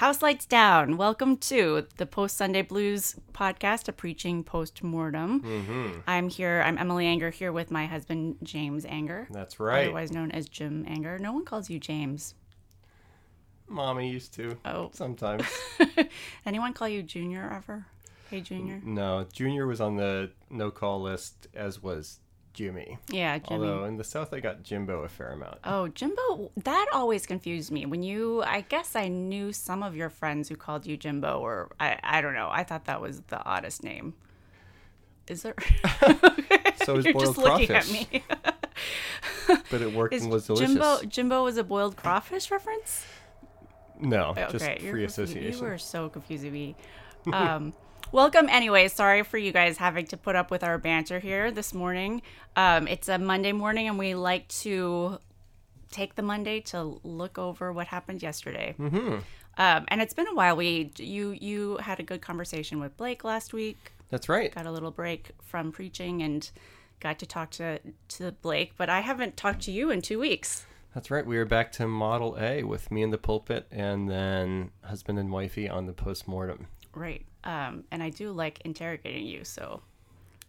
House lights down. Welcome to the Post Sunday Blues podcast, a preaching post mortem. Mm-hmm. I'm here. I'm Emily Anger here with my husband James Anger, That's right. otherwise known as Jim Anger. No one calls you James. Mommy used to. Oh. Sometimes. Anyone call you Junior ever? Hey Junior. no, Junior was on the no call list, as was Jimmy. Yeah, Jimmy. Although in the South, I got Jimbo a fair amount. Oh, Jimbo, that always confused me. When you, I guess I knew some of your friends who called you Jimbo, or I, I don't know. I thought that was the oddest name. Is there? So is You're boiled just looking crawfish. at me. But it worked Is and was delicious. Jimbo, Jimbo was a boiled crawfish reference? No, Okay, just free association. You were so confusing me. Um, welcome, anyway. Sorry for you guys having to put up with our banter here this morning. Um, it's a Monday morning, and we like to take the Monday to look over what happened yesterday. Mm-hmm. Um, and it's been a while. We you you had a good conversation with Blake last week. That's right. Got a little break from preaching and got to talk to to Blake. But I haven't talked to you in two weeks. That's right. We are back to Model A with me in the pulpit and then husband and wifey on the postmortem. Right. Um, and I do like interrogating you, so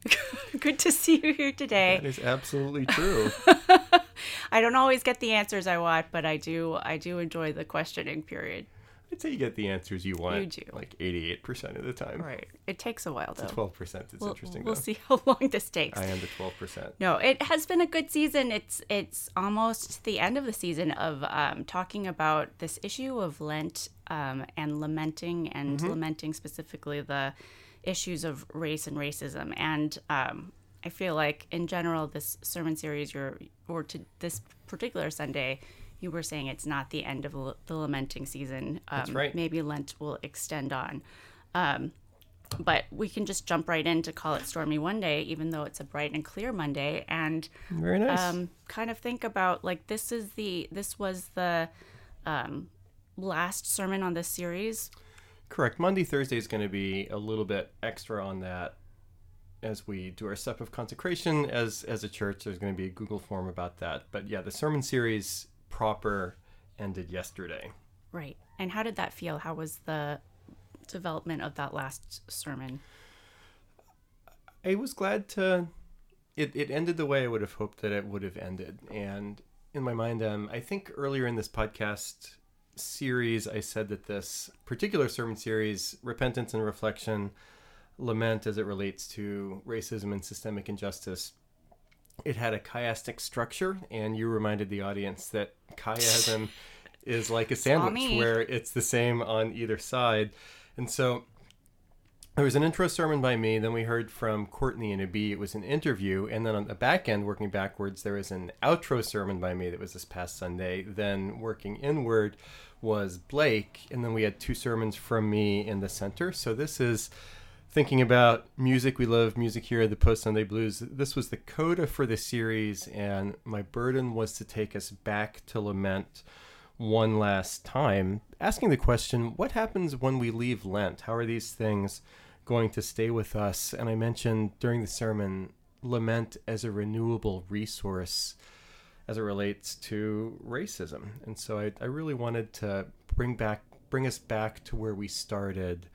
good to see you here today. That is absolutely true. I don't always get the answers I want, but I do I do enjoy the questioning period. I'd say you get the answers you want. You do. Like 88% of the time. Right. It takes a while though. 12% It's We'll, interesting we'll though. see how long this takes. I am the 12%. No, it has been a good season. It's it's almost the end of the season of um, talking about this issue of Lent um, and lamenting and lamenting specifically the issues of race and racism. And um, I feel like in general, this sermon series, you're or to this particular Sunday, you were saying it's not the end of l- the lamenting season. Um, That's right. Maybe Lent will extend on. Um, but we can just jump right in to call it stormy one day even though it's a bright and clear monday and Very nice. um, kind of think about like this is the this was the um, last sermon on this series Correct. Monday, Thursday is going to be a little bit extra on that as we do our step of consecration as as a church. There's going to be a Google form about that. But yeah, the sermon series proper ended yesterday. right and how did that feel how was the development of that last sermon I was glad to. It, it ended the way I would have hoped that it would have ended. And in my mind, um, I think earlier in this podcast series, I said that this particular sermon series, Repentance and Reflection, Lament as it relates to racism and systemic injustice, it had a chiastic structure. And you reminded the audience that chiasm is like a sandwich where it's the same on either side. And so there was an intro sermon by me. Then we heard from Courtney and a B. It was an interview, and then on the back end, working backwards, there was an outro sermon by me that was this past Sunday. Then working inward was Blake, and then we had two sermons from me in the center. So this is thinking about music. We love music here the Post Sunday Blues. This was the coda for the series, and my burden was to take us back to lament one last time, asking the question what happens when we leave Lent? How are these things going to stay with us? And I mentioned during the sermon lament as a renewable resource as it relates to racism. And so I, I really wanted to bring back bring us back to where we started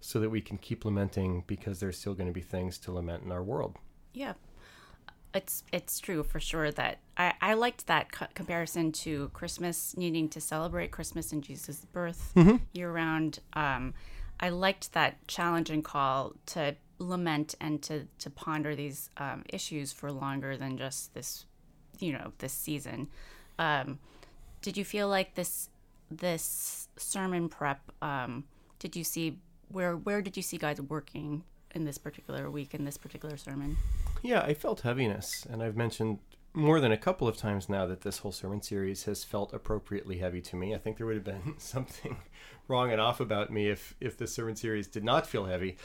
so that we can keep lamenting because there's still going to be things to lament in our world. yeah it's it's true for sure that I, I liked that co- comparison to Christmas needing to celebrate Christmas and Jesus' birth year round. Um, I liked that challenge and call to lament and to to ponder these um, issues for longer than just this, you know, this season. Um, did you feel like this this sermon prep? Um, did you see where where did you see guys working in this particular week in this particular sermon? Yeah, I felt heaviness, and I've mentioned more than a couple of times now that this whole sermon series has felt appropriately heavy to me. I think there would have been something wrong and off about me if if this sermon series did not feel heavy.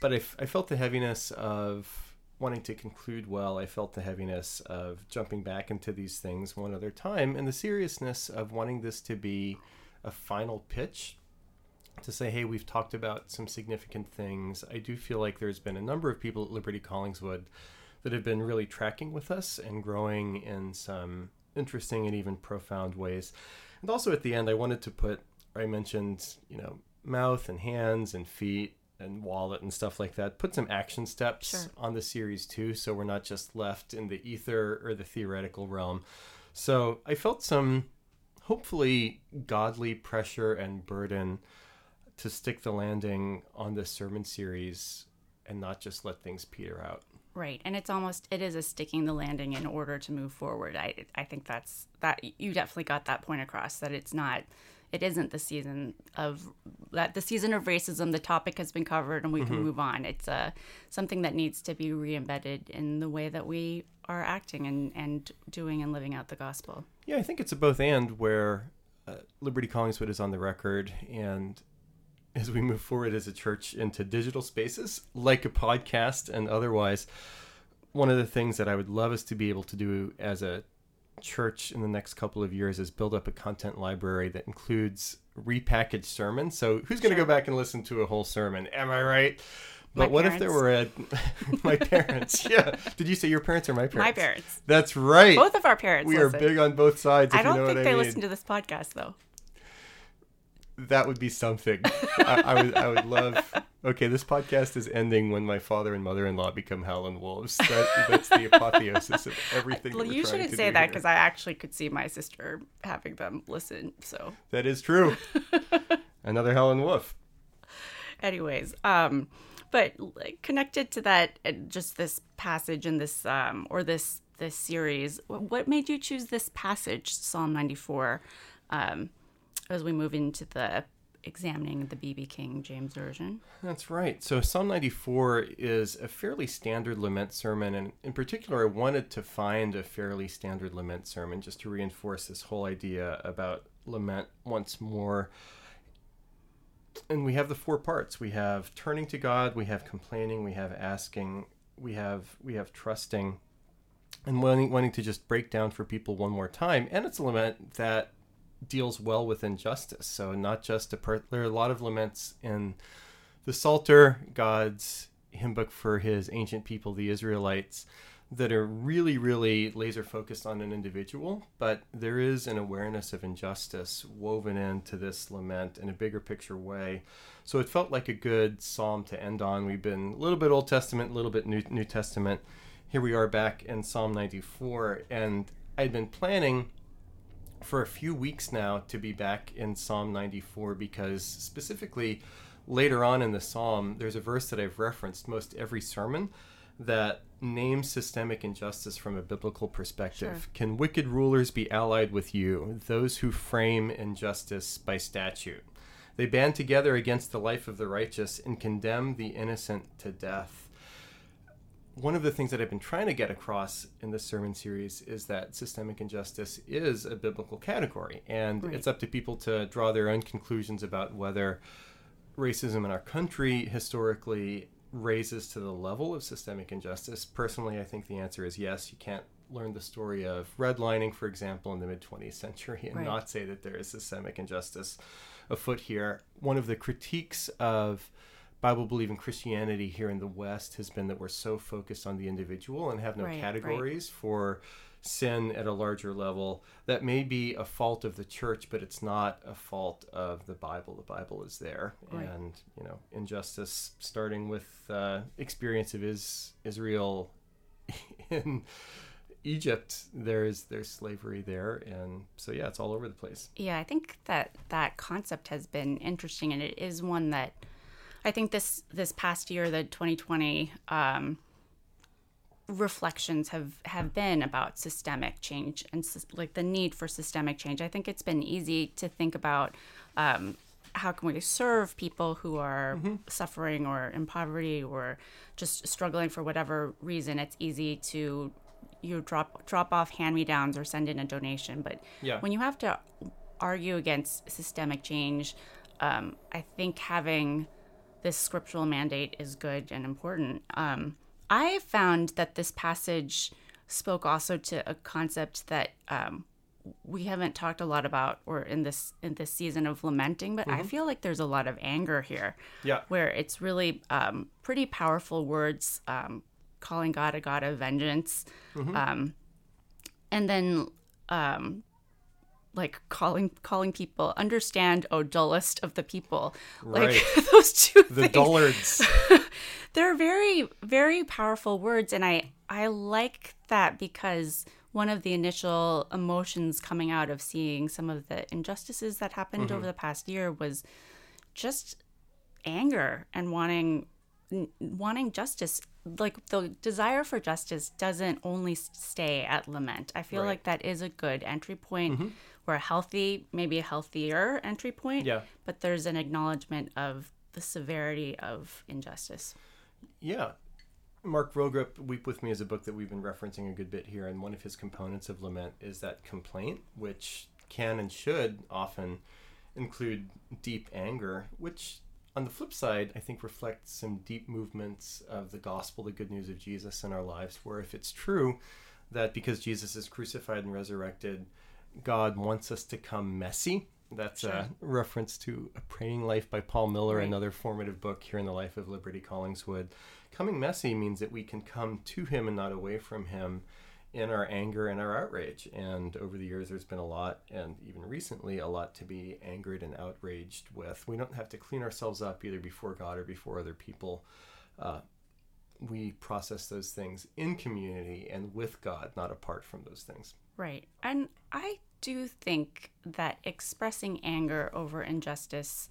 But I, I felt the heaviness of wanting to conclude well. I felt the heaviness of jumping back into these things one other time, and the seriousness of wanting this to be a final pitch to say, hey, we've talked about some significant things. I do feel like there's been a number of people at Liberty Collingswood that have been really tracking with us and growing in some interesting and even profound ways. And also at the end, I wanted to put, I mentioned, you know, mouth and hands and feet and wallet and stuff like that. Put some action steps Sure. on the series too, so we're not just left in the ether or the theoretical realm. So I felt some hopefully godly pressure and burden to stick the landing on this sermon series and not just let things peter out. Right, and it's almost it is a sticking the landing in order to move forward. I I think that's that you definitely got that point across that it's not it isn't the season of that the season of racism the topic has been covered and we can move on. It's uh, something that needs to be re-embedded in the way that we are acting and and doing and living out the gospel. Yeah, I think it's a both and where uh, Liberty Collingswood is on the record and as we move forward as a church into digital spaces like a podcast and otherwise one of the things that I would love us to be able to do as a church in the next couple of years is build up a content library that includes repackaged sermons. So who's going to Sure. go back and listen to a whole sermon? Am I right? But My what if there were a my parents? Yeah. Did you say your parents or my parents? My parents. That's right. Both of our parents we are big on both sides. If I don't you know think they I mean. listen to this podcast though. That would be something. I, I would. I would love. Okay, this podcast is ending when my father and mother-in-law become howling wolves. That, that's the apotheosis of everything. Well, you shouldn't say that because I actually could see my sister having them listen. So, that is true. Another howling wolf. anyways, um, but like, connected to that, uh, just this passage in this um or this this series, what made you choose this passage, Psalm ninety four, um, as we move into the examining the BB King James version? That's right. So Psalm 94 is a fairly standard lament sermon, and in particular, I wanted to find a fairly standard lament sermon just to reinforce this whole idea about lament once more. And we have the four parts. We have turning to God, we have complaining, we have asking, we have we have trusting, and wanting, wanting to just break down for people one more time. And it's a lament that deals well with injustice. So not just a per- there are a lot of laments in the Psalter, God's hymn book for his ancient people, the Israelites, that are really, really laser focused on an individual, but there is an awareness of injustice woven into this lament in a bigger picture way. So it felt like a good psalm to end on. We've been a little bit Old Testament, a little bit New, New Testament. Here we are back in Psalm 94, and I'd been planning for a few weeks now to be back in Psalm 94 because specifically later on in the psalm, there's a verse that I've referenced most every sermon that names systemic injustice from a biblical perspective. Sure. Can wicked rulers be allied with you, those who frame injustice by statute? They band together against the life of the righteous and condemn the innocent to death one of the things that I've been trying to get across in this sermon series is that systemic injustice is a biblical category, and Right. it's up to people to draw their own conclusions about whether racism in our country historically raises to the level of systemic injustice. Personally, I think the answer is yes. You can't learn the story of redlining, for example, in the mid 20th century and Right. not say that there is systemic injustice afoot here. One of the critiques of Bible believing Christianity here in the West has been that we're so focused on the individual and have no Right, right. categories for sin at a larger level. That may be a fault of the church, but it's not a fault of the Bible. The Bible is there, Right. and you know, injustice starting with uh, experience of is Israel in Egypt. There is there's slavery there, and so yeah, it's all over the place. Yeah, I think that that concept has been interesting, and it is one that I think this this past year, the 2020 um, reflections have have been about systemic change and like the need for systemic change. I think it's been easy to think about. Um, how can we serve people who are suffering or in poverty or just struggling for whatever reason? It's easy to you drop drop off hand me downs or send in a donation. But Yeah. when you have to argue against systemic change, um, I think having this scriptural mandate is good and important. Um, I found that this passage spoke also to a concept that um, we haven't talked a lot about, or in this in this season of lamenting. But I feel like there's a lot of anger here, Yeah. where it's really um, pretty powerful words, um, calling God a God of vengeance, um, and then um, like calling calling people understand, oh dullest of the people, like those two The things. dullards. they're very very powerful words and i i like that because one of the initial emotions coming out of seeing some of the injustices that happened mm-hmm. over the past year was just anger and wanting wanting justice. Like the desire for justice doesn't only stay at lament. I feel Right. like that is a good entry point mm-hmm. Or a healthy maybe a healthier entry point Yeah. but there's an acknowledgement of the severity of injustice Yeah. Mark Vroegop, Weep With Me is a book that we've been referencing a good bit here, and one of his components of lament is that complaint, which can and should often include deep anger, which on the flip side, I think reflects some deep movements of the gospel, the good news of Jesus in our lives, where if it's true that because Jesus is crucified and resurrected, God wants us to come messy. That's a reference to A Praying Life by Paul Miller, Right. another formative book here in the life of Liberty Collingswood. Coming messy means that we can come to Him and not away from Him in our anger and our outrage. And over the years, there's been a lot, and even recently, a lot to be angered and outraged with. We don't have to clean ourselves up either before God or before other people. Uh, we process those things in community and with God, not apart from those things. Right. And I do think that expressing anger over injustice,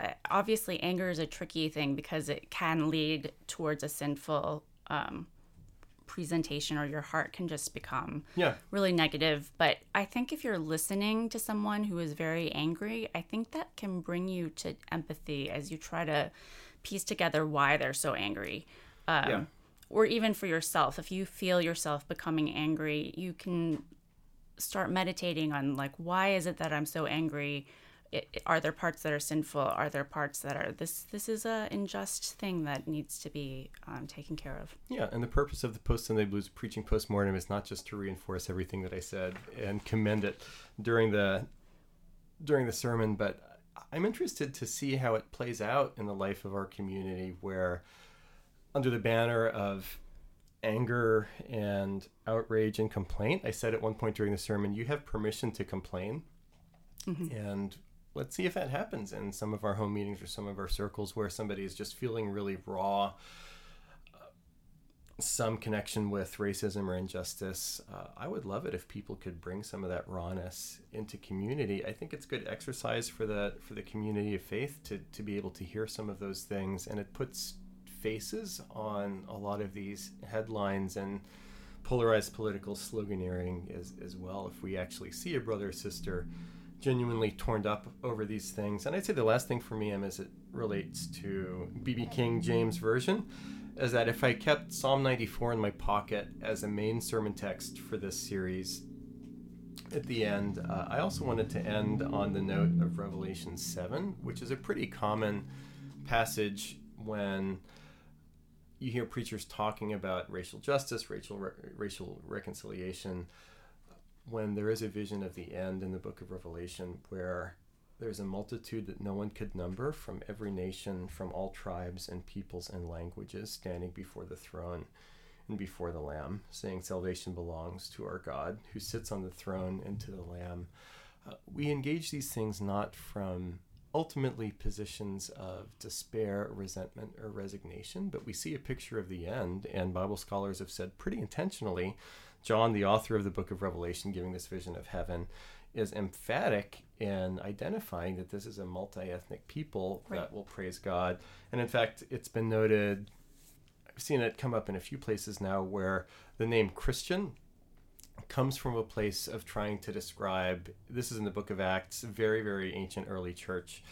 uh, obviously, anger is a tricky thing because it can lead towards a sinful um, presentation, or your heart can just become Yeah, really negative. But I think if you're listening to someone who is very angry, I think that can bring you to empathy as you try to piece together why they're so angry. Um, Yeah. Or even for yourself, if you feel yourself becoming angry, you can start meditating on like, why is it that I'm so angry? I are there parts that are sinful? Are there parts that are this? This is a unjust thing that needs to be um, taken care of. Yeah, and the purpose of the Post Sunday Blues preaching postmortem is not just to reinforce everything that I said and commend it during the during the sermon, but I'm interested to see how it plays out in the life of our community where under the banner of anger and outrage and complaint, I said at one point during the sermon, you have permission to complain. And let's see if that happens in some of our home meetings or some of our circles where somebody is just feeling really raw some connection with racism or injustice. Uh, I would love it if people could bring some of that rawness into community. I think it's good exercise for the for the community of faith to to be able to hear some of those things, and it puts faces on a lot of these headlines and polarized political sloganeering as as well. If we actually see a brother or sister genuinely torn up over these things, and I'd say the last thing for me, Em, as it relates to BB King James version is that if I kept Psalm 94 in my pocket as a main sermon text for this series at the end, uh, I also wanted to end on the note of Revelation 7, which is a pretty common passage when you hear preachers talking about racial justice, racial, re- racial reconciliation, when there is a vision of the end in the book of Revelation where there's a multitude that no one could number from every nation, from all tribes and peoples and languages, standing before the throne and before the Lamb, saying, Salvation belongs to our God who sits on the throne and to the Lamb. Uh, we engage these things not from ultimately positions of despair, resentment, or resignation, but we see a picture of the end, and Bible scholars have said pretty intentionally. John, the author of the book of Revelation, giving this vision of heaven, is emphatic in identifying that this is a multi ethnic people Right. that will praise God. And in fact, it's been noted, I've seen it come up in a few places now where the name Christian comes from a place of trying to describe this is in the book of Acts, very, very ancient early church,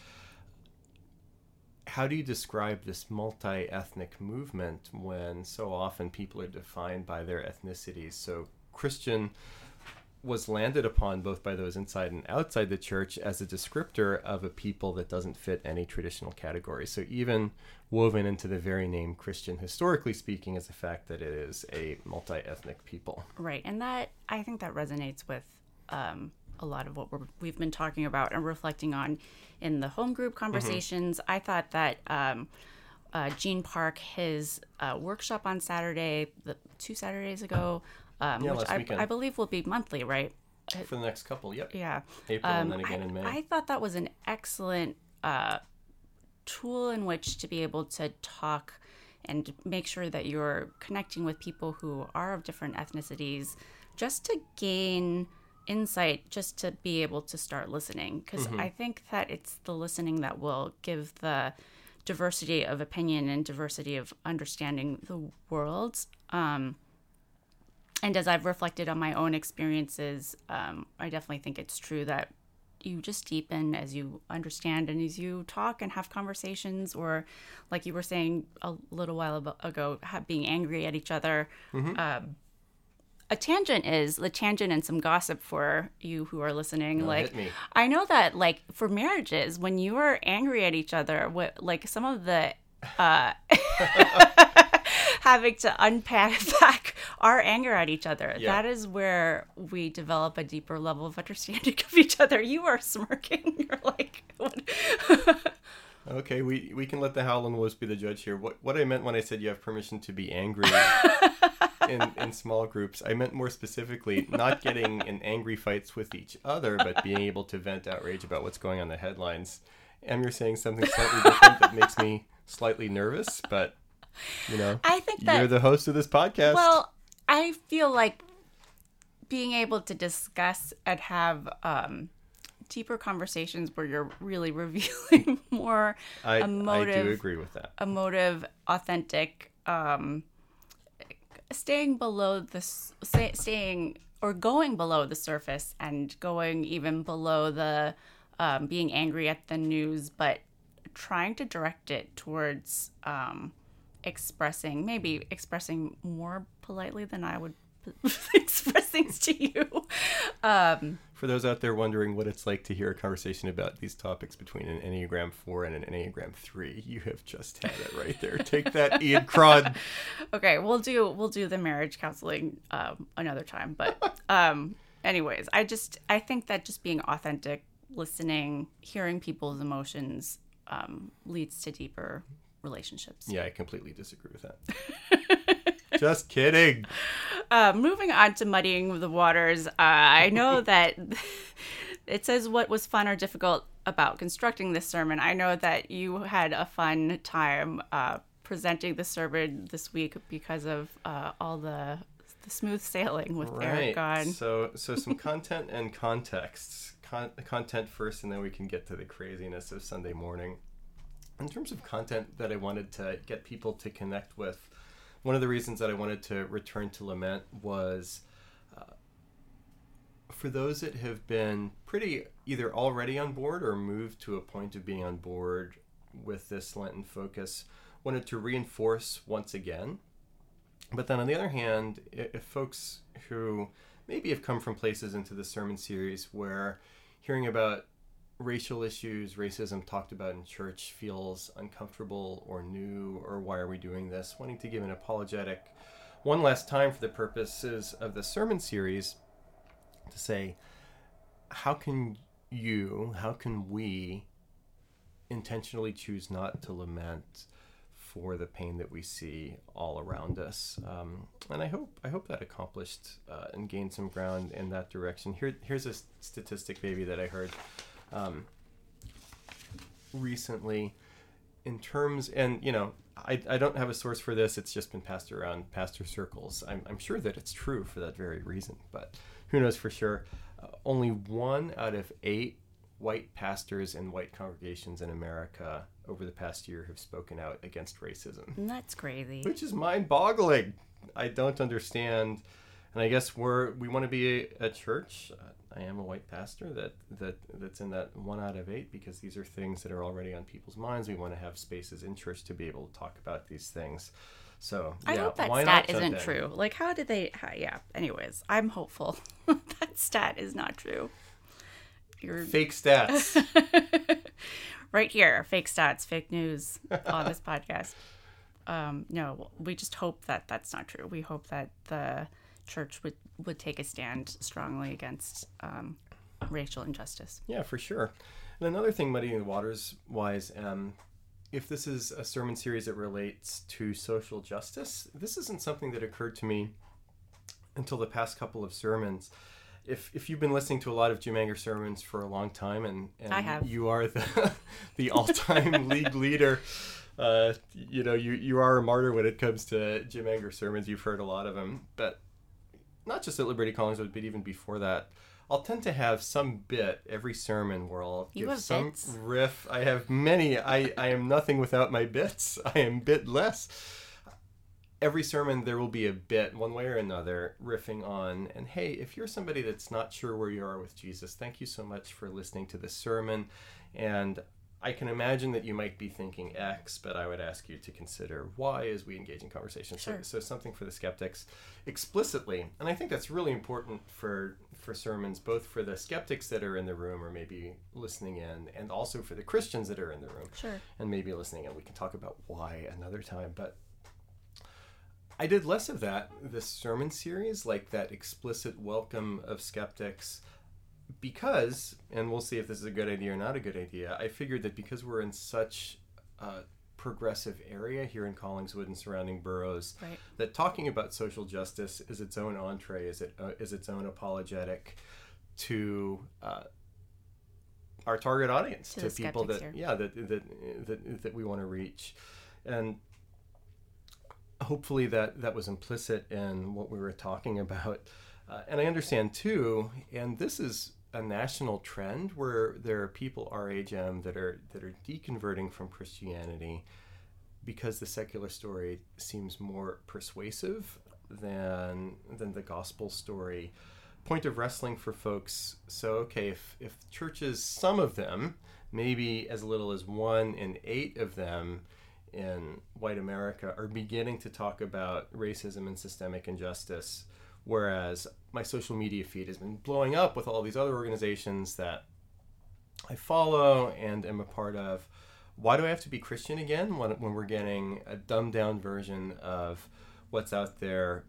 how do you describe this multi-ethnic movement when so often people are defined by their ethnicities? So Christian was landed upon both by those inside and outside the church as a descriptor of a people that doesn't fit any traditional category. So even woven into the very name Christian, historically speaking, is the fact that it is a multi-ethnic people. Right, and that I think that resonates with um, a lot of what we have been talking about and reflecting on in the home group conversations. Mm-hmm. I thought that. Um, uh, Gene Park, his uh, workshop on Saturday, the two Saturdays ago, um, yeah, which I, I, believe will be monthly, right? For the next couple, yep. Yeah. April um, and then again I, in May. I thought that was an excellent uh, tool in which to be able to talk and make sure that you're connecting with people who are of different ethnicities just to gain insight just to be able to start listening because mm-hmm. i think that it's the listening that will give the diversity of opinion and diversity of understanding the world um, and as I've reflected on my own experiences, um, I definitely think it's true that you just deepen as you understand and as you talk and have conversations, or like you were saying a little while ago, being angry at each other. Mm-hmm. Um, a tangent is the tangent and some gossip for you who are listening. Oh, like, I know that like for marriages, when you are angry at each other, what like some of the uh, having to unpack back our anger at each other. Yeah. That is where we develop a deeper level of understanding of each other. You are smirking. You're like, okay, we we can let the Howlin' Wolves be the judge here. What what I meant when I said you have permission to be angry in in small groups, I meant more specifically not getting in angry fights with each other, but being able to vent outrage about what's going on in the headlines. And you're saying something slightly different that makes me slightly nervous, but you know, I think that you're the host of this podcast. Well, I feel like being able to discuss and have um, deeper conversations where you're really revealing more I, emotive. I do agree with that. Emotive, authentic, um, staying below the staying or going below the surface and going even below the um, being angry at the news, but trying to direct it towards um, expressing, maybe expressing more politely than I would express things to you. Um, For those out there wondering what it's like to hear a conversation about these topics between an Enneagram 4 and an Enneagram 3, you have just had it right there. Take that, Ian Cron. Okay, we'll do we'll do the marriage counseling um, another time. But um, anyways, I just I think that just being authentic, listening, hearing people's emotions um, leads to deeper relationships. Yeah, I completely disagree with that. Just kidding. Uh, moving on to muddying the waters, uh, I know that it says what was fun or difficult about constructing this sermon. I know that you had a fun time uh, presenting the sermon this week because of uh, all the the smooth sailing with right. Eric gone. So, so some content and context. Con- content first, and then we can get to the craziness of Sunday morning in terms of content that I wanted to get people to connect with, one of the reasons that I wanted to return to Lament was uh, for those that have been pretty either already on board or moved to a point of being on board with this Lenten focus, wanted to reinforce once again. But then on the other hand, if folks who maybe have come from places into the sermon series where hearing about racial issues, racism talked about in church feels uncomfortable or new, or why are we doing this? Wanting to give an apologetic one last time for the purposes of the sermon series to say, how can you, how can we intentionally choose not to lament? for the pain that we see all around us. Um, and I hope I hope that accomplished uh, and gained some ground in that direction. Here, here's a statistic, maybe that I heard um, recently in terms and you know I, I don't have a source for this. It's just been passed around pastor circles. I'm, I'm sure that it's true for that very reason but who knows for sure. Uh, only one out of eight white pastors and white congregations in america over the past year have spoken out against racism. That's crazy. Which is mind-boggling. I don't understand. And i guess we're we want to be a, a church. uh, I am a white pastor that that that's in that one out of eight because these are things that are already on people's minds. We want to have spaces in church to be able to talk about these things. So I yeah, hope that stat isn't true. Like, how did they? How, yeah. Anyways, I'm hopeful that stat is not true. You're Fake stats. right here, fake stats, fake news on this podcast. Um, no, we just hope that that's not true. We hope that the church would would take a stand strongly against um, racial injustice. Yeah, for sure. And another thing, muddying the waters wise, um, if this is a sermon series that relates to social justice, this isn't something that occurred to me until the past couple of sermons. If, if you've been listening to a lot of Jim Anger sermons for a long time and, and I have. you are the, the all time league leader, uh, you know, you, you are a martyr when it comes to Jim Anger sermons. You've heard a lot of them. But not just at Liberty Collingswood, but even before that, I'll tend to have some bit every sermon where I'll You give some bits? riff. I have many. I, I am nothing without my bits. I am bitless. Every sermon there will be a bit, one way or another, riffing on. And hey, if you're somebody that's not sure where you are with Jesus, thank you so much for listening to this sermon. And I can imagine that you might be thinking X, but I would ask you to consider Y as we engage in conversation. Sure. So, so something for the skeptics explicitly. And I think that's really important for for sermons, both for the skeptics that are in the room or maybe listening in, and also for the Christians that are in the room Sure. and maybe listening in. We can talk about why another time, but I did less of that this sermon series, like that explicit welcome of skeptics, because, and we'll see if this is a good idea or not a good idea. I figured that because we're in such a progressive area here in Collingswood and surrounding boroughs, Right. that talking about social justice is its own entree, is it uh, is its own apologetic to uh, our target audience, To to, people that skeptics yeah that that that, that we want to reach, and hopefully that that was implicit in what we were talking about. Uh, and I understand too, and this is a national trend where there are people um, that are that are deconverting from Christianity because the secular story seems more persuasive than than the gospel story. Point of wrestling for folks. So okay, if if churches, some of them, maybe as little as one in eight of them in white America, are beginning to talk about racism and systemic injustice, whereas my social media feed has been blowing up with all these other organizations that I follow and am a part of. Why do I have to be Christian again when, when we're getting a dumbed down version of what's out there,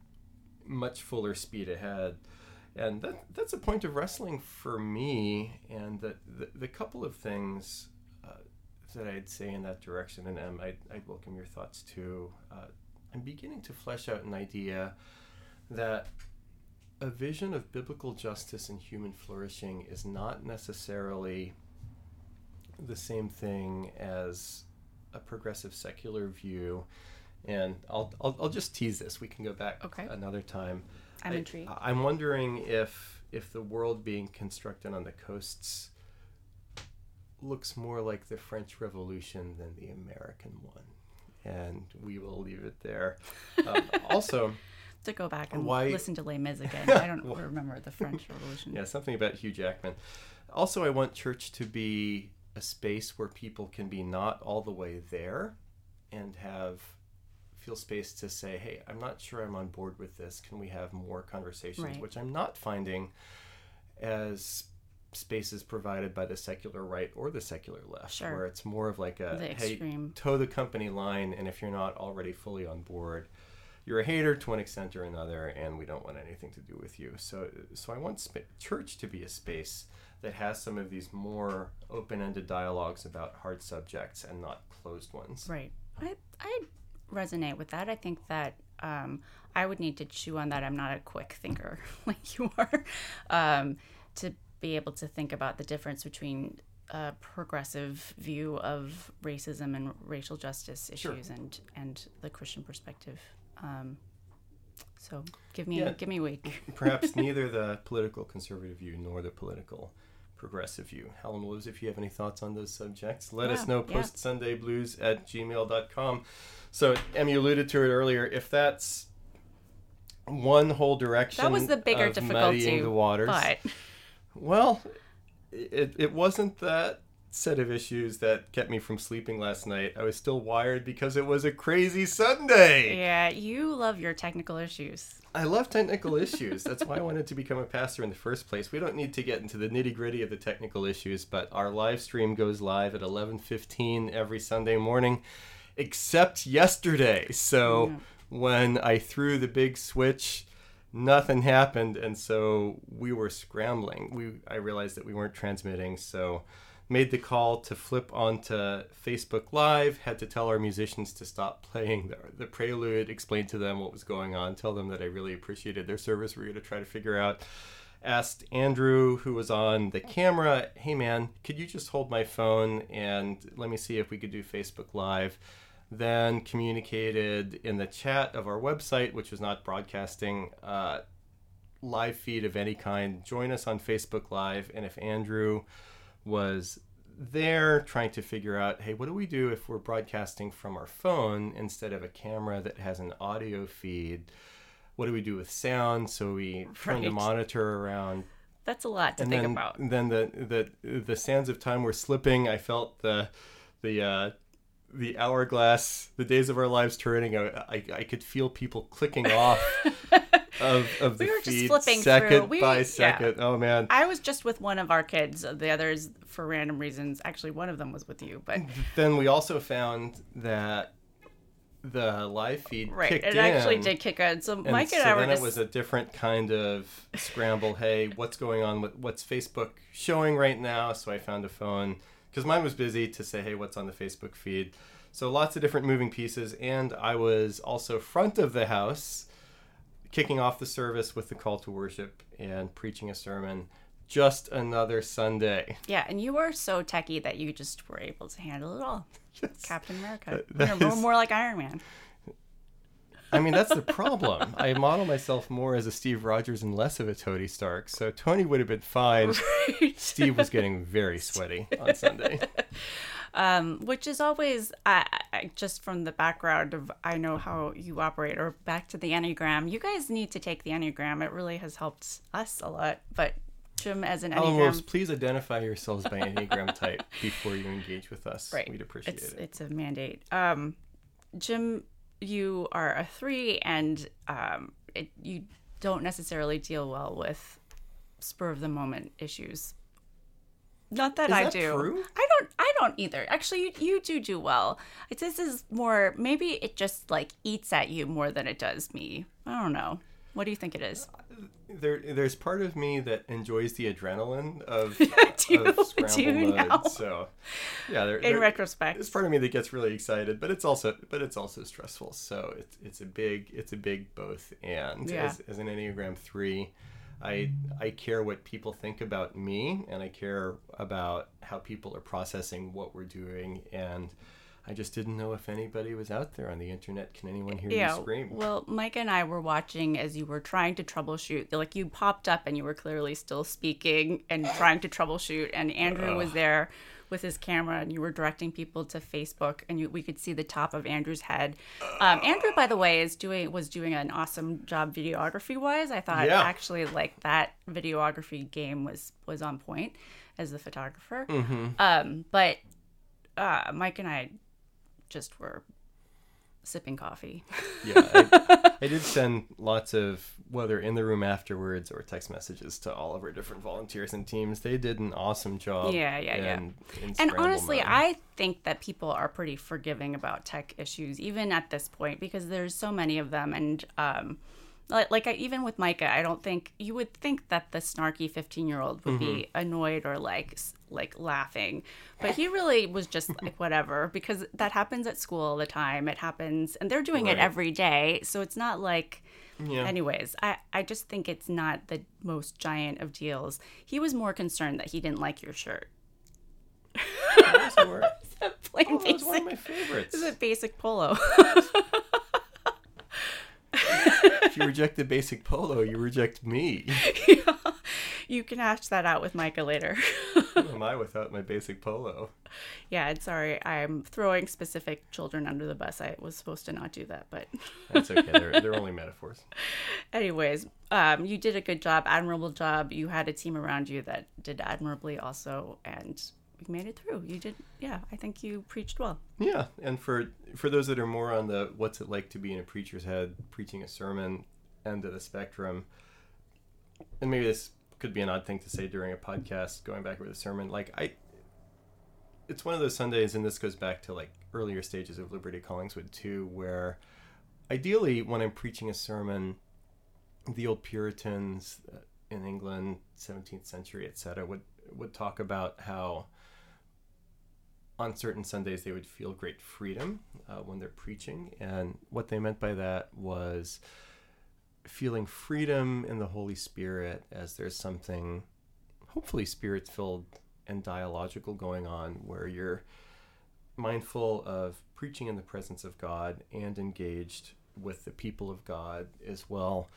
much fuller speed ahead? And that, that's a point of wrestling for me. And the, the, the couple of things uh, that I'd say in that direction, and Em, I'd, I'd welcome your thoughts too. Uh, I'm beginning to flesh out an idea that a vision of biblical justice and human flourishing is not necessarily the same thing as a progressive secular view. And I'll, I'll, I'll just tease this. We can go back Okay. another time. I'm I- intrigued. I'm wondering if if the world being constructed on the coasts looks more like the French Revolution than the American one. And we will leave it there. Um, also, to go back and Why- listen to Les Mis again. I don't remember the French Revolution. Yeah, something about Hugh Jackman. Also, I want church to be a space where people can be not all the way there and have feel space to say, "Hey, I'm not sure I'm on board with this. Can we have more conversations?" Right. Which I'm not finding as spaces provided by the secular right or the secular left, Sure. where it's more of like a hey, toe the company line, and if you're not already fully on board, you're a hater to one extent or another, and we don't want anything to do with you. So, so I want sp- church to be a space that has some of these more open-ended dialogues about hard subjects and not closed ones. Right. I I resonate with that. I think that um, I would need to chew on that. I'm not a quick thinker like you are, um, to be able to think about the difference between a progressive view of racism and racial justice Sure. issues and and the Christian perspective. Um, so give me Yeah. give me a week. Perhaps neither the political conservative view nor the political progressive view. Helen Williams, if you have any thoughts on those subjects, let us Yeah, know. yeah. Sunday Blues at gmail.com. So, Emmy alluded to it earlier. If that's one whole direction That was the bigger of difficulty, muddying the waters, But Well, it, it wasn't that set of issues that kept me from sleeping last night. I was still wired because it was a crazy Sunday. Yeah, you love your technical issues. I love technical issues. That's why I wanted to become a pastor in the first place. We don't need to get into the nitty gritty of the technical issues, but our live stream goes live at 11:15 every Sunday morning, except yesterday. So Yeah. when I threw the big switch, nothing happened, and so we were scrambling. We I realized that we weren't transmitting, so made the call to flip onto Facebook Live, had to tell our musicians to stop playing the, the prelude, explain to them what was going on, tell them that I really appreciated their service. We are going to try to figure out. Asked Andrew, who was on the camera, hey man, could you just hold my phone and let me see if we could do Facebook Live? Then communicated in the chat of our website, which was not broadcasting, uh, live feed of any kind. Join us on Facebook Live. And if Andrew was there trying to figure out, hey, what do we do if we're broadcasting from our phone instead of a camera that has an audio feed? What do we do with sound? So we turned the monitor around That's a lot to and think then, about. then the, the the sands of time were slipping. I felt the the uh, the hourglass, the days of our lives turning. I, I, I could feel people clicking off of, of the We were just flipping second. We- by yeah. second. Oh man! I was just with one of our kids. Uh, the others, for random reasons, actually, one of them was with you, but Then we also found that the live feed right, it in. actually did kick in. So And Mike so and I were then just it was a different kind of scramble. hey, what's going on? with What's Facebook showing right now? So I found a phone because mine was busy to say, hey, what's on the Facebook feed? So lots of different moving pieces, and I was also front of the house, kicking off the service with the call to worship and preaching a sermon. Just another Sunday. yeah, and you were so techie that you just were able to handle it all. Captain America, that You're more, is- more like Iron Man. I mean, that's the problem. I model myself more as a Steve Rogers and less of a Tony Stark. So Tony would have been fine. Steve was getting very sweaty on Sunday. um, which is always I, I, just from the background of I know how you operate, or back to the Enneagram. You guys need to take the Enneagram. It really has helped us a lot. But Jim, as an Alan Enneagram, Wolves, please identify yourselves by Enneagram type before you engage with us. right? We'd appreciate it's it. it's a mandate. Um, Jim, you are a three, and um, it, you don't necessarily deal well with spur of the moment issues. Not that Is I that do. true? I don't. I don't either. Actually, you, you do do well. It's, this is more. Maybe it just like eats at you more than it does me. I don't know. What do you think it is? There, there's part of me that enjoys the adrenaline of, Do- of scramble mode. now. So, yeah, there, In there- retrospect, There's part of me that gets really excited, but it's also but it's also stressful. So it's it's a big it's a big both and Yeah. as, as an Enneagram three, I I care what people think about me and I care about how people are processing what we're doing and I just didn't know if anybody was out there on the internet. Can anyone hear yeah. you scream? Well, Mike and I were watching as you were trying to troubleshoot. Like you popped up and you were clearly still speaking and trying to troubleshoot, and Andrew was there with his camera and you were directing people to Facebook and you, we could see the top of Andrew's head. Um, Andrew, by the way, is doing was doing an awesome job videography wise. I thought Yeah. actually like that videography game was was on point as the photographer. Um, but uh, Mike and I just were sipping coffee. yeah, I, I did send lots of whether in the room afterwards or text messages to all of our different volunteers and teams. They did an awesome job. Yeah, yeah, yeah. in- in And honestly. I think that people are pretty forgiving about tech issues, even at this point, because there's so many of them. And um, like, like I, even with Micah, I don't think you would think that the snarky 15 year old would be Mm-hmm. annoyed or like like laughing, but he really was just like whatever because that happens at school all the time. It happens, and they're doing Right. it every day, so it's not like. Yeah. Anyways, I, I just think it's not the most giant of deals. He was more concerned that he didn't like your shirt. Were- Plain Oh, that was one of my favorites. This is a basic polo. If you reject the basic polo, you reject me. you can hash that out with Micah later. Who am I without my basic polo? yeah, it's sorry. I'm throwing specific children under the bus. I was supposed to not do that, but That's okay. They're, they're only metaphors. anyways, um, you did a good job, admirable job. You had a team around you that did admirably also, and we made it through. You did, yeah. I think you preached well. Yeah, and for for those that are more on the what's it like to be in a preacher's head preaching a sermon end of the spectrum, and maybe this could be an odd thing to say during a podcast going back over the sermon. Like I, it's one of those Sundays, and this goes back to like earlier stages of Liberty Collingswood too, where ideally when I'm preaching a sermon, the old Puritans uh, in England, 17th century, etc., would would talk about how on certain Sundays they would feel great freedom uh, when they're preaching, and what they meant by that was feeling freedom in the Holy Spirit as there's something hopefully spirit filled and dialogical going on where you're mindful of preaching in the presence of God and engaged with the people of God as well.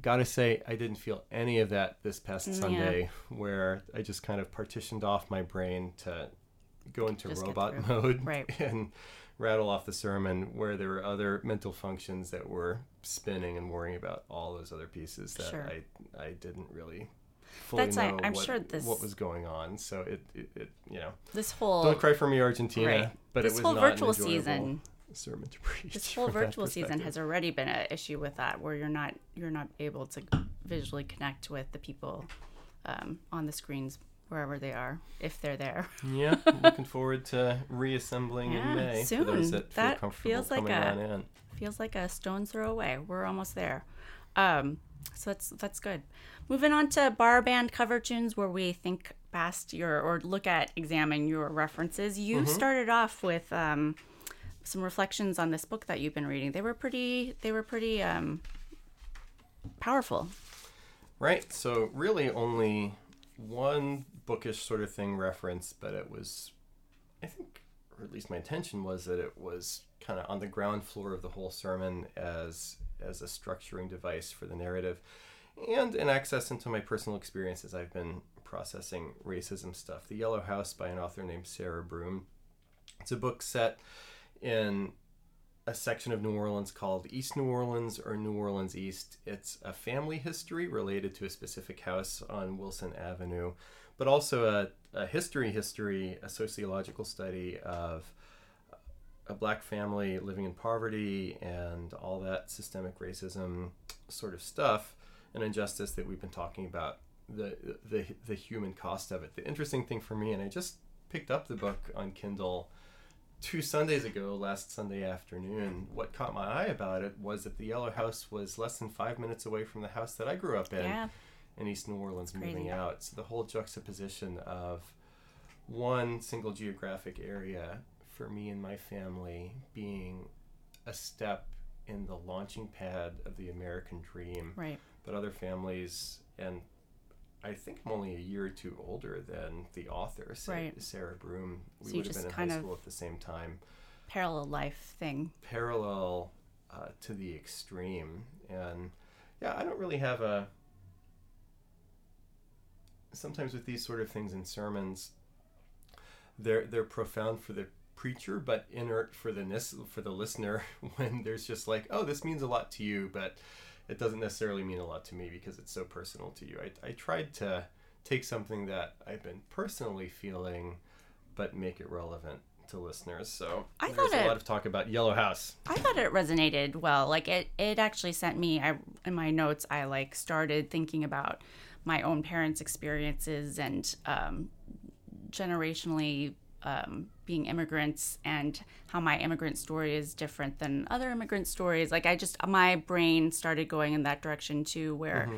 Gotta say, I didn't feel any of that this past Yeah. Sunday, where I just kind of partitioned off my brain to go into Just robot mode Right. and rattle off the sermon, where there were other mental functions that were spinning and worrying about all those other pieces that Sure. I I didn't really fully That's- I- know I'm what, sure this- what was going on. So it, it, it you know, This whole don't cry for me, Argentina. right. But this it was whole not virtual season. sermon to preach. This whole virtual season has already been an issue with that, where you're not you're not able to visually connect with the people um, on the screens wherever they are, if they're there. Yeah, looking forward to reassembling Yeah, in May for soon. those that That comfortable feels like a- feels like a stone's throw away. We're almost there. Um, so that's that's good. Moving on to bar band cover tunes, where we think past your or look at examine your references. You Mm-hmm. started off with um, some reflections on this book that you've been reading. They were pretty. They were pretty um, powerful. Right. So really only one bookish sort of thing reference, but it was, I think, or at least my intention was that it was kind of on the ground floor of the whole sermon as as a structuring device for the narrative, and an access into my personal experiences. I've been processing racism stuff. The Yellow House by an author named Sarah Broom. It's a book set in a section of New Orleans called East New Orleans or New Orleans East. It's a family history related to a specific house on Wilson Avenue, but also a, a history history, a sociological study of a black family living in poverty and all that systemic racism sort of stuff and injustice that we've been talking about the the the human cost of it. The interesting thing for me and I just picked up the book on Kindle two Sundays ago, last Sunday afternoon, what caught my eye about it was that the Yellow House was less than five minutes away from the house that I grew up in Yeah. In East New Orleans, crazy. moving out. So the whole juxtaposition of one single geographic area for me and my family being a step in the launching pad of the American dream Right. but other families and I think I'm only a year or two older than the author, Sa- Right. Sarah Broom. We So would have been in high school at the same time. Parallel life thing. Parallel uh, to the extreme, and yeah, I don't really have a. Sometimes with these sort of things in sermons, they're they're profound for the preacher, but inert for the nis- for the listener. When there's just like, oh, this means a lot to you, but it doesn't necessarily mean a lot to me because it's so personal to you. I, I tried to take something that I've been personally feeling, but make it relevant to listeners. So I there's thought a lot of talk about Yellow House. I thought it resonated well. Like it, it actually sent me. I in my notes, I like started thinking about my own parents' experiences and um, generationally um, being immigrants and how my immigrant story is different than other immigrant stories. Like I just my brain started going in that direction too, where.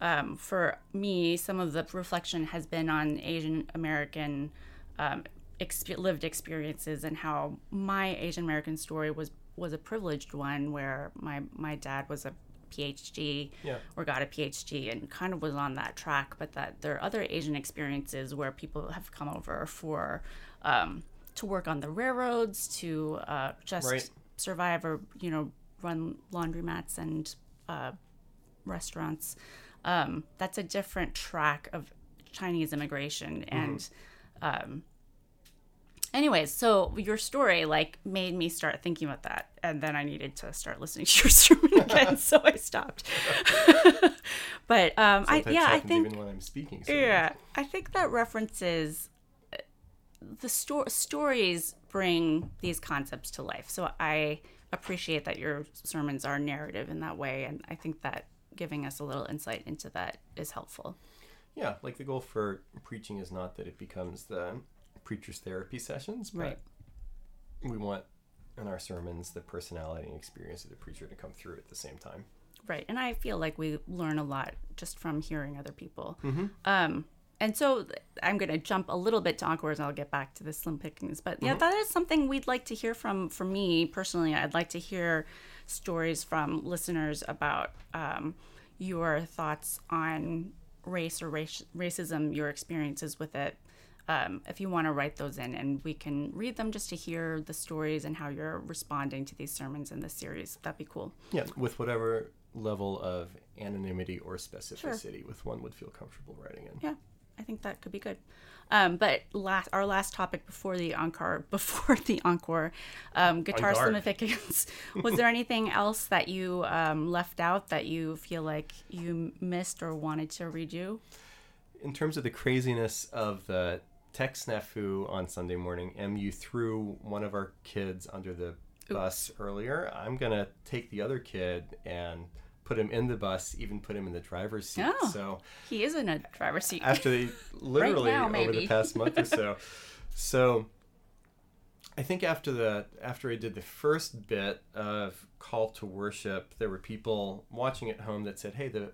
Um, for me, some of the reflection has been on Asian American um, exp- lived experiences and how my Asian American story was was a privileged one, where my my dad was a PhD Yeah. or got a PhD and kind of was on that track, but that there are other Asian experiences where people have come over for um, to work on the railroads, to uh, just Right. survive or you know run laundromats and uh, restaurants um, that's a different track of Chinese immigration and. Um, anyways, so your story like made me start thinking about that, and then I needed to start listening to your sermon again, so I stopped. but um, I yeah, I think even when I'm speaking. so- yeah, I think that references uh, the sto- stories bring these concepts to life. So I appreciate that your sermons are narrative in that way, and I think that giving us a little insight into that is helpful. Yeah, like the goal for preaching is not that it becomes the preacher's therapy sessions, but Right. we want in our sermons the personality and experience of the preacher to come through at the same time. Right. And I feel like we learn a lot just from hearing other people. Um, and so I'm going to jump a little bit to encores and I'll get back to the slim pickings. But yeah, that is something we'd like to hear from, for me personally. I'd like to hear stories from listeners about um, your thoughts on race or race, racism, your experiences with it. Um, if you want to write those in and we can read them just to hear the stories and how you're responding to these sermons in this series, that'd be cool. Yeah, with whatever level of anonymity or specificity with one would feel comfortable writing in. Yeah, I think that could be good. Um, but last, our last topic before the encore, before the encore, um, guitar significance. Was there anything else that you um, left out that you feel like you missed or wanted to redo? In terms of the craziness of the tech snafu on Sunday morning, MU threw one of our kids under the bus earlier. I'm going to take the other kid and put him in the bus, even put him in the driver's seat. Oh. So He is in a driver's seat. after the literally now, over the past month or so. So I think after the after I did the first bit of call to worship, there were people watching at home that said, "Hey, the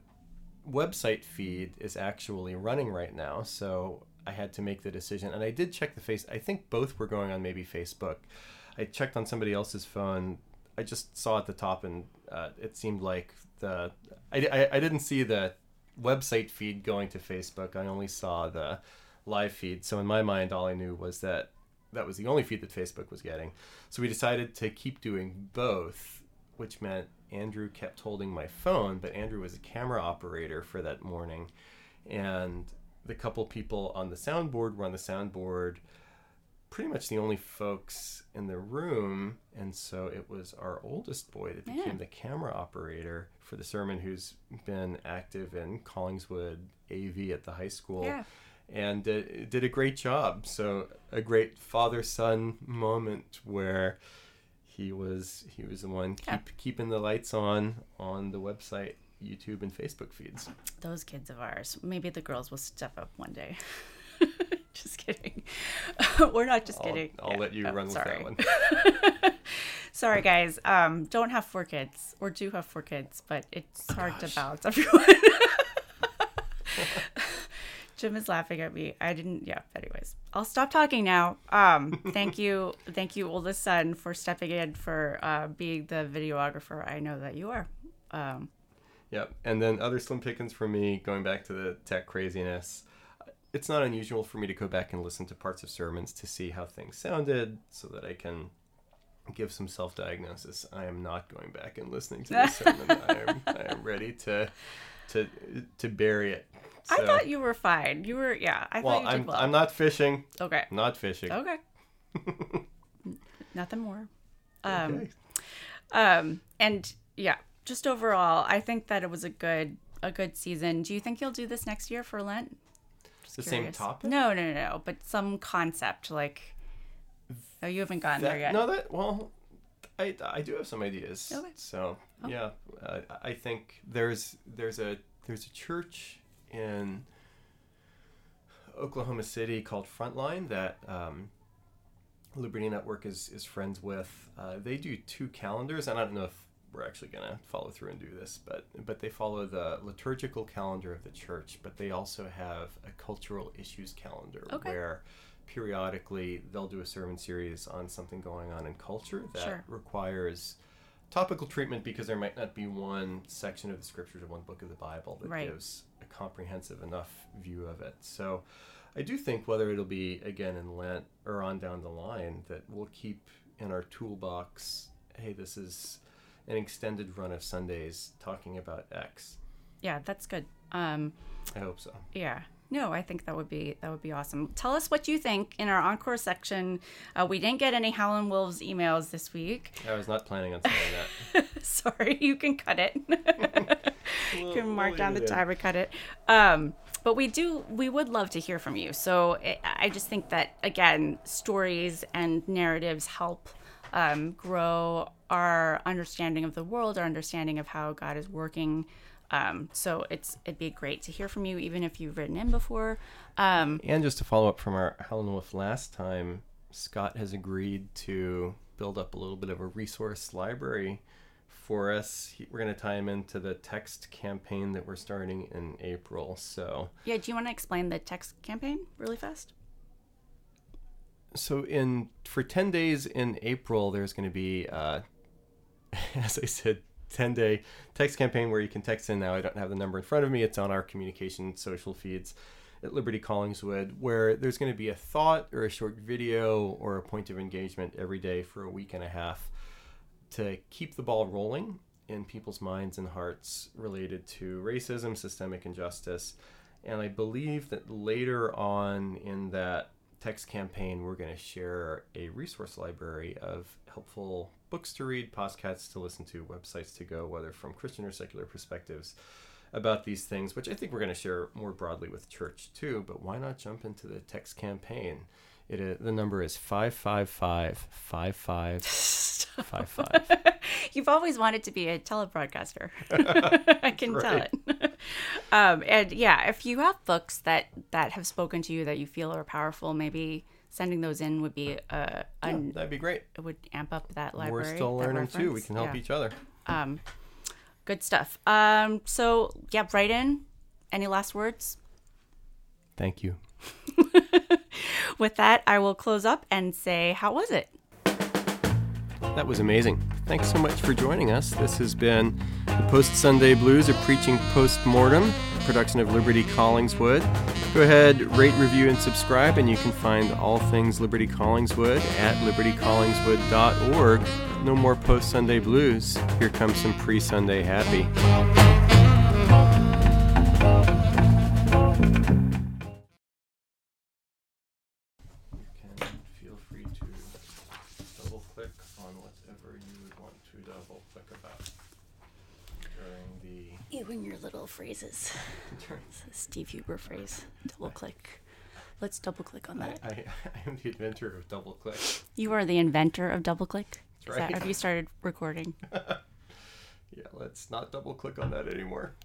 website feed is actually running right now." So I had to make the decision, and I did check the face. I think both were going on maybe Facebook. I checked on somebody else's phone. I just saw at the top, and uh, it seemed like the I, I, I didn't see the website feed going to Facebook. I only saw the live feed. So in my mind, all I knew was that that was the only feed that Facebook was getting. So we decided to keep doing both, which meant Andrew kept holding my phone, but Andrew was a camera operator for that morning, and the couple people on the soundboard were on the soundboard pretty much the only folks in the room and so it was our oldest boy that became Yeah. the camera operator for the sermon who's been active in collingswood av at the high school Yeah. and uh, did a great job so a great father son moment where he was he was the one keep Yeah. keeping the lights on on the website youtube and facebook feeds Those kids of ours. Maybe the girls will step up one day. just kidding. We're not just i'll, kidding. I'll Yeah. let you Oh, run with that one Sorry, guys. Um, don't have four kids, or do have four kids, but it's hard to balance everyone. Jim is laughing at me. I didn't. Yeah. Anyways, I'll stop talking now. Um, thank you, thank you, oldest son, for stepping in for uh, being the videographer. I know that you are. Um, Yep. And then other slim pickings for me, going back to the tech craziness. It's not unusual for me to go back and listen to parts of sermons to see how things sounded so that I can give some self diagnosis. I am not going back and listening to this sermon. I am I am ready to to to bury it. I thought you were fine. You were. Yeah. I well, thought you did I'm well. I'm not fishing. okay. Not fishing. Okay. Nothing more. Um, Okay. Um, and yeah, just overall, I think that it was a good a good season. Do you think you'll do this next year for Lent? Just The same curious. topic? No, no, no, no. But some concept like. Oh, you haven't gone there yet. No, that well, I, I do have some ideas. Okay. So yeah, uh, I think there's there's a there's a church in Oklahoma City called Frontline that um, Liberty Network is is friends with. Uh, they do two calendars, and I don't know if we're actually gonna follow through and do this, but but they follow the liturgical calendar of the church, but they also have a cultural issues calendar Okay. where periodically they'll do a sermon series on something going on in culture that Sure. requires topical treatment because there might not be one section of the scriptures or one book of the Bible that Right. gives a comprehensive enough view of it. So I do think whether it'll be again in Lent or on down the line that we'll keep in our toolbox, hey, this is an extended run of Sundays talking about X. Yeah, that's good. Um, I hope so. yeah. No, I think that would be that would be awesome. Tell us what you think in our encore section. Uh, we didn't get any Howlin' Wolves emails this week. I was not planning on saying that. Sorry, you can cut it. you We'll- can mark we'll down the leave it in. time and cut it. Um, but we do, we would love to hear from you. So I, I just think that again, stories and narratives help um, grow our understanding of the world, our understanding of how God is working. Um, so it's it'd be great to hear from you, even if you've written in before. Um, And just to follow up from our Howlin' Wolf last time, Scott has agreed to build up a little bit of a resource library for us. We're going to tie him into the text campaign that we're starting in April. So, yeah, do you want to explain the text campaign really fast? So in for 10 days in April, there's going to be, uh, as I said, 10 day text campaign where you can text in now. I don't have the number in front of me. It's on our communication social feeds at Liberty Collingswood, where there's going to be a thought or a short video or a point of engagement every day for a week and a half to keep the ball rolling in people's minds and hearts related to racism, systemic injustice. And I believe that later on in that text campaign, we're going to share a resource library of helpful books to read, podcasts to listen to, websites to go, whether from Christian or secular perspectives about these things, which I think we're going to share more broadly with church too. But why not jump into the text campaign? It is, the number is 555 5555. You've always wanted to be a telebroadcaster. I can tell it. Um, and yeah, if you have books that that have spoken to you that you feel are powerful, maybe sending those in would be uh, Yeah, that'd be great. it would amp up that library. We're still learning too. We can help Yeah. each other. Um, good stuff. Um, so yeah, write in. Any last words? Thank you. With that, I will close up and say, how was it? That was amazing. Thanks so much for joining us. This has been the Post Sunday Blues, are preaching post mortem production of Liberty Collingswood. Go ahead, rate, review, and subscribe, and you can find all things Liberty Collingswood at libertycollingswood.org. No more post Sunday blues. Here comes some pre Sunday happy. And your little phrases. It's a Steve Huber phrase. Double click. Let's double click on that. I, I am the inventor of double click. You are the inventor of double click. Is that, right. have you started recording? Yeah, let's not double click on that anymore.